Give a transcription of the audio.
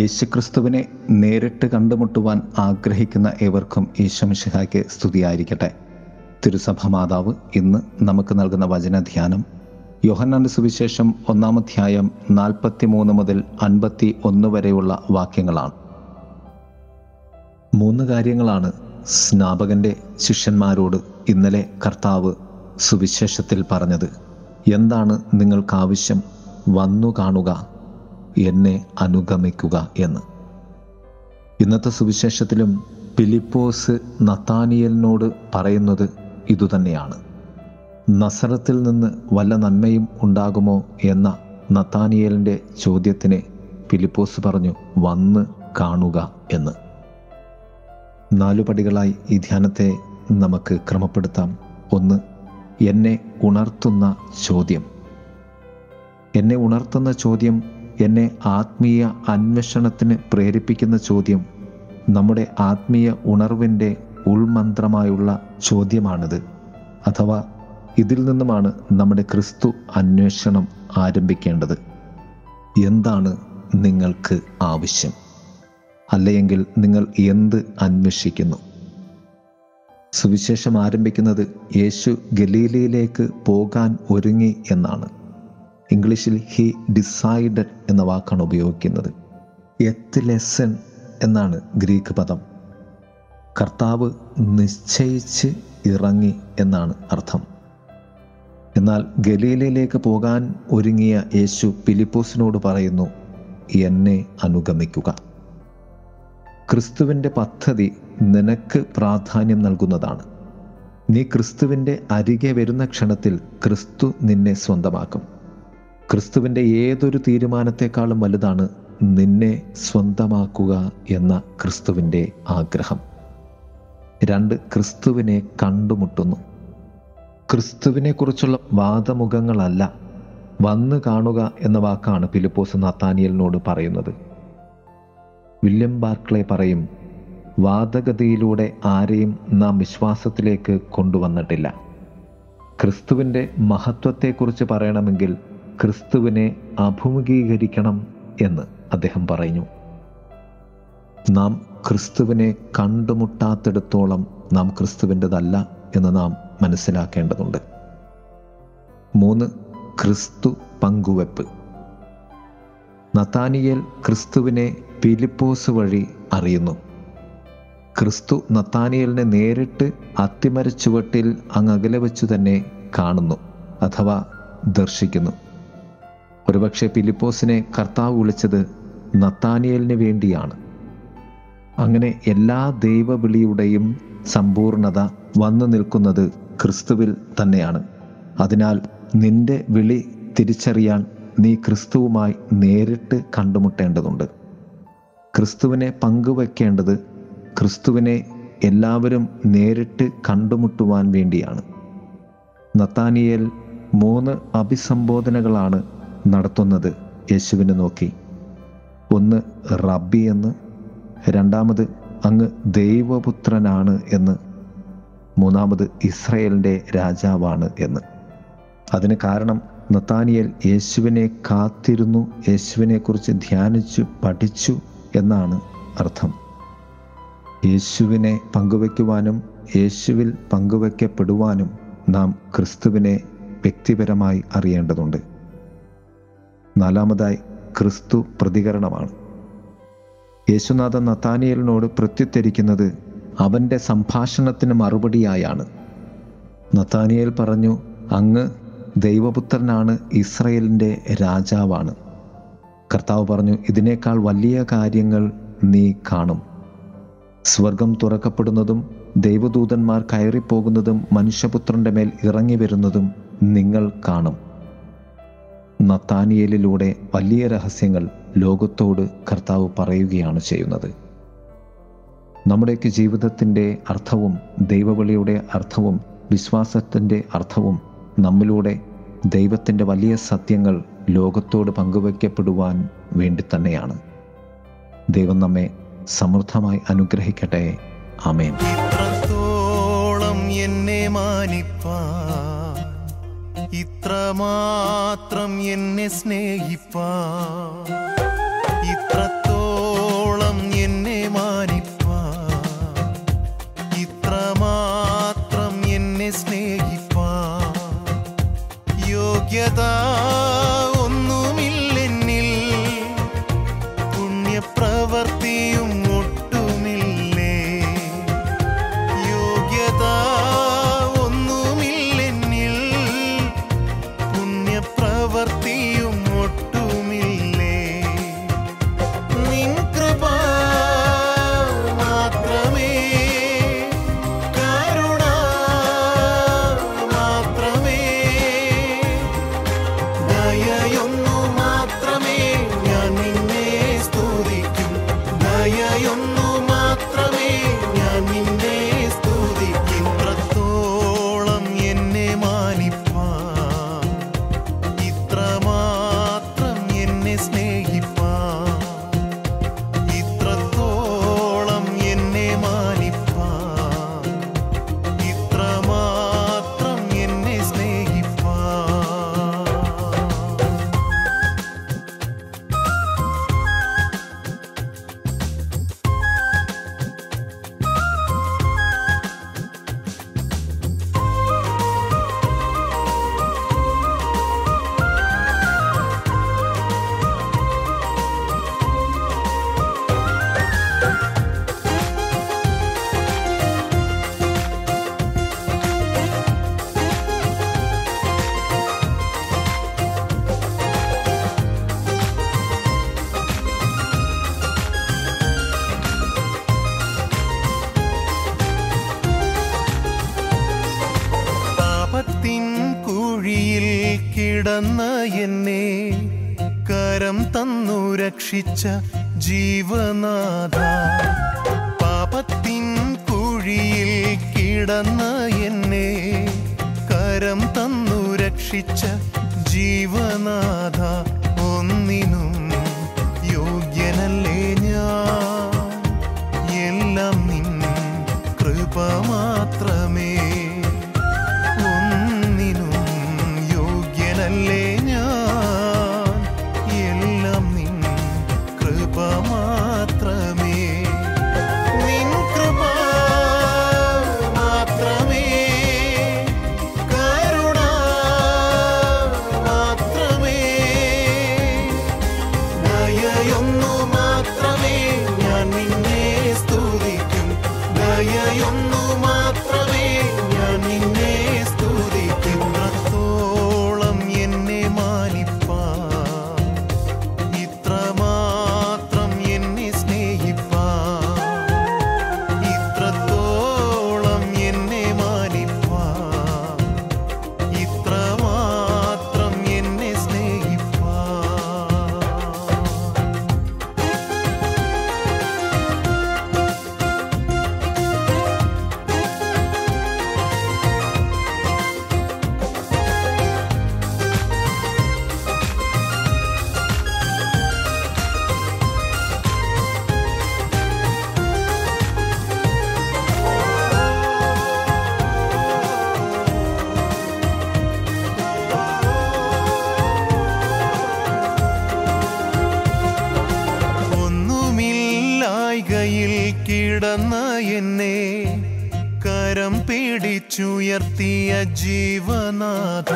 യേശുക്രിസ്തുവിനെ നേരിട്ട് കണ്ടുമുട്ടുവാൻ ആഗ്രഹിക്കുന്ന ഏവർക്കും ഈശ്വമിഷിഹായ്ക്ക് സ്തുതിയായിരിക്കട്ടെ. തിരുസഭ മാതാവ് ഇന്ന് നമുക്ക് നൽകുന്ന വചനധ്യാനം യോഹന്നാന്റെ സുവിശേഷം ഒന്നാമധ്യായം നാൽപ്പത്തി മൂന്ന് മുതൽ അൻപത്തി ഒന്ന് വരെയുള്ള വാക്യങ്ങളാണ്. മൂന്ന് കാര്യങ്ങളാണ് സ്നാപകന്റെ ശിഷ്യന്മാരോട് ഇന്നലെ കർത്താവ് സുവിശേഷത്തിൽ പറഞ്ഞത്. എന്താണ് നിങ്ങൾക്കാവശ്യം? വന്നു കാണുക. എന്നെ അനുഗമിക്കുക എന്ന്. ഇന്നത്തെ സുവിശേഷത്തിലും ഫിലിപ്പോസ് നത്താനിയലിനോട് പറയുന്നത് ഇതുതന്നെയാണ്. നസറത്തിൽ നിന്ന് വല്ല നന്മയും ഉണ്ടാകുമോ എന്ന നത്താനിയലിന്റെ ചോദ്യത്തിന് ഫിലിപ്പോസ് പറഞ്ഞു വന്ന് കാണുക എന്ന്. നാലുപടികളായി ഈ ധ്യാനത്തെ നമുക്ക് ക്രമപ്പെടുത്താം. ഒന്ന് എന്നെ ഉണർത്തുന്ന ചോദ്യം. എന്നെ ഉണർത്തുന്ന ചോദ്യം എന്നെ ആത്മീയ അന്വേഷണത്തിന് പ്രേരിപ്പിക്കുന്ന ചോദ്യം നമ്മുടെ ആത്മീയ ഉണർവിന്റെ ഉൾമന്ത്രമായുള്ള ചോദ്യമാണിത്. അഥവാ ഇതിൽ നിന്നുമാണ് നമ്മുടെ ക്രിസ്തു അന്വേഷണം ആരംഭിക്കേണ്ടത്. എന്താണ് നിങ്ങൾക്ക് ആവശ്യം? അല്ലെങ്കിൽ നിങ്ങൾ എന്ത് അന്വേഷിക്കുന്നു? സുവിശേഷം ആരംഭിക്കുന്നത് യേശു ഗലീലയിലേക്ക് പോകാൻ ഒരുങ്ങി എന്നാണ്. ഇംഗ്ലീഷിൽ ഹി ഡിസൈഡഡ് എന്ന വാക്കാണ് ഉപയോഗിക്കുന്നത്. എത്ത് ലെസൺ എന്നാണ് ഗ്രീക്ക് പദം. കർത്താവ് നിശ്ചയിച്ച് ഇറങ്ങി എന്നാണ് അർത്ഥം. എന്നാൽ ഗലീലയിലേക്ക് പോകാൻ ഒരുങ്ങിയ യേശു ഫിലിപ്പോസിനോട് പറയുന്നു എന്നെ അനുഗമിക്കുക. ക്രിസ്തുവിന്റെ പദ്ധതി നിനക്ക് പ്രാധാന്യം നൽകുന്നതാണ്. നീ ക്രിസ്തുവിന്റെ അരികെ വരുന്ന ക്ഷണത്തിൽ ക്രിസ്തു നിന്നെ സ്വന്തമാക്കും. ക്രിസ്തുവിന്റെ ഏതൊരു തീരുമാനത്തെക്കാളും വലുതാണ് നിന്നെ സ്വന്തമാക്കുക എന്ന ക്രിസ്തുവിന്റെ ആഗ്രഹം. രണ്ട് ക്രിസ്തുവിനെ കണ്ടുമുട്ടുന്നു. ക്രിസ്തുവിനെക്കുറിച്ചുള്ള വാദമുഖങ്ങളല്ല വന്ന് കാണുക എന്ന വാക്കാണ് ഫിലിപ്പോസ് നത്താനിയലിനോട് പറയുന്നത്. വില്യം ബാർക്ലെ പറയും വാദഗതിയിലൂടെ ആരെയും നാം വിശ്വാസത്തിലേക്ക് കൊണ്ടുവന്നിട്ടില്ല. ക്രിസ്തുവിന്റെ മഹത്വത്തെക്കുറിച്ച് പറയണമെങ്കിൽ ക്രിസ്തുവിനെ അഭിമുഖീകരിക്കണം എന്ന് അദ്ദേഹം പറഞ്ഞു. നാം ക്രിസ്തുവിനെ കണ്ടുമുട്ടാത്തിടത്തോളം നാം ക്രിസ്തുവിന്റെതല്ല എന്ന് നാം മനസ്സിലാക്കേണ്ടതുണ്ട്. മൂന്ന് ക്രിസ്തു പങ്കുവെപ്പ്. നത്താനിയേൽ ക്രിസ്തുവിനെ പിലിപ്പോസ് വഴി അറിയുന്നു. ക്രിസ്തു നത്താനിയലിനെ നേരിട്ട് അത്തിമരച്ചുവട്ടിൽ അങ്ങകലെ വെച്ചു തന്നെ കാണുന്നു അഥവാ ദർശിക്കുന്നു. ഒരുപക്ഷെ ഫിലിപ്പോസിനെ കർത്താവ് വിളിച്ചത് നത്താനിയലിന് വേണ്ടിയാണ്. അങ്ങനെ എല്ലാ ദൈവവിളിയുടെയും സമ്പൂർണത വന്നു നിൽക്കുന്നത് ക്രിസ്തുവിൽ തന്നെയാണ്. അതിനാൽ നിന്റെ വിളി തിരിച്ചറിയാൻ നീ ക്രിസ്തുവുമായി നേരിട്ട് കണ്ടുമുട്ടേണ്ടതുണ്ട്. ക്രിസ്തുവിനെ പങ്കുവെക്കേണ്ടത് ക്രിസ്തുവിനെ എല്ലാവരും നേരിട്ട് കണ്ടുമുട്ടുവാൻ വേണ്ടിയാണ്. നത്താനിയേൽ മൂന്ന് അഭിസംബോധനകളാണ് നടത്തുന്നത് യേശുവിനെ നോക്കി. ഒന്ന് റബ്ബി എന്ന്. രണ്ടാമത് അങ്ങ് ദൈവപുത്രനാണ് എന്ന്. മൂന്നാമത് ഇസ്രയേലിന്റെ രാജാവാണ് എന്ന്. അതിന് കാരണം നത്താനിയൽ യേശുവിനെ കാത്തിരുന്നു യേശുവിനെക്കുറിച്ച് ധ്യാനിച്ചു പഠിച്ചു എന്നാണ് അർത്ഥം. യേശുവിനെ പങ്കുവയ്ക്കുവാനും യേശുവിൽ പങ്കുവയ്ക്കപ്പെടുവാനും നാം ക്രിസ്തുവിനെ വ്യക്തിപരമായി അറിയേണ്ടതുണ്ട്. നാലാമതായി ക്രിസ്തു പ്രതികരണമാണ്. യേശുനാഥൻ നത്താനിയലിനോട് പ്രത്യുത്തരിക്കുന്നത് അവന്റെ സംഭാഷണത്തിന് മറുപടിയായാണ്. നത്താനിയൽ പറഞ്ഞു അങ്ങ് ദൈവപുത്രനാണ് ഇസ്രയേലിന്റെ രാജാവാണ്. കർത്താവ് പറഞ്ഞു ഇതിനേക്കാൾ വലിയ കാര്യങ്ങൾ നീ കാണും. സ്വർഗം തുറക്കപ്പെടുന്നതും ദൈവദൂതന്മാർ കയറിപ്പോകുന്നതും മനുഷ്യപുത്രന്റെ മേൽ ഇറങ്ങി വരുന്നതും നിങ്ങൾ കാണും. നത്താനിയേലിലൂടെ വലിയ രഹസ്യങ്ങൾ ലോകത്തോട് കർത്താവ് പറയുകയാണ് ചെയ്യുന്നത്. നമ്മുടെയൊക്കെ ജീവിതത്തിന്റെ അർത്ഥവും ദൈവവിളിയുടെ അർത്ഥവും വിശ്വാസത്തിന്റെ അർത്ഥവും നമ്മിലൂടെ ദൈവത്തിന്റെ വലിയ സത്യങ്ങൾ ലോകത്തോട് പങ്കുവയ്ക്കപ്പെടുവാൻ വേണ്ടി തന്നെയാണ്. ദൈവം നമ്മെ സമൃദ്ധമായി അനുഗ്രഹിക്കട്ടെ. ആമേൻ. എന്നെ മാനിപ്പാൻ ഇത്രമാത്രം എന്നെ ഇത്രത്തോളം കിടന്ന എന്നെ കരം തന്നു രക്ഷിച്ച ജീവനാഥ. പാപത്തിൻ കുഴിയിൽ കിടന്ന എന്നെ കരം തന്നു രക്ഷിച്ച ജീവനാഥ. ನಿಯರ್ತಿಯ ಜೀವನಾಥ.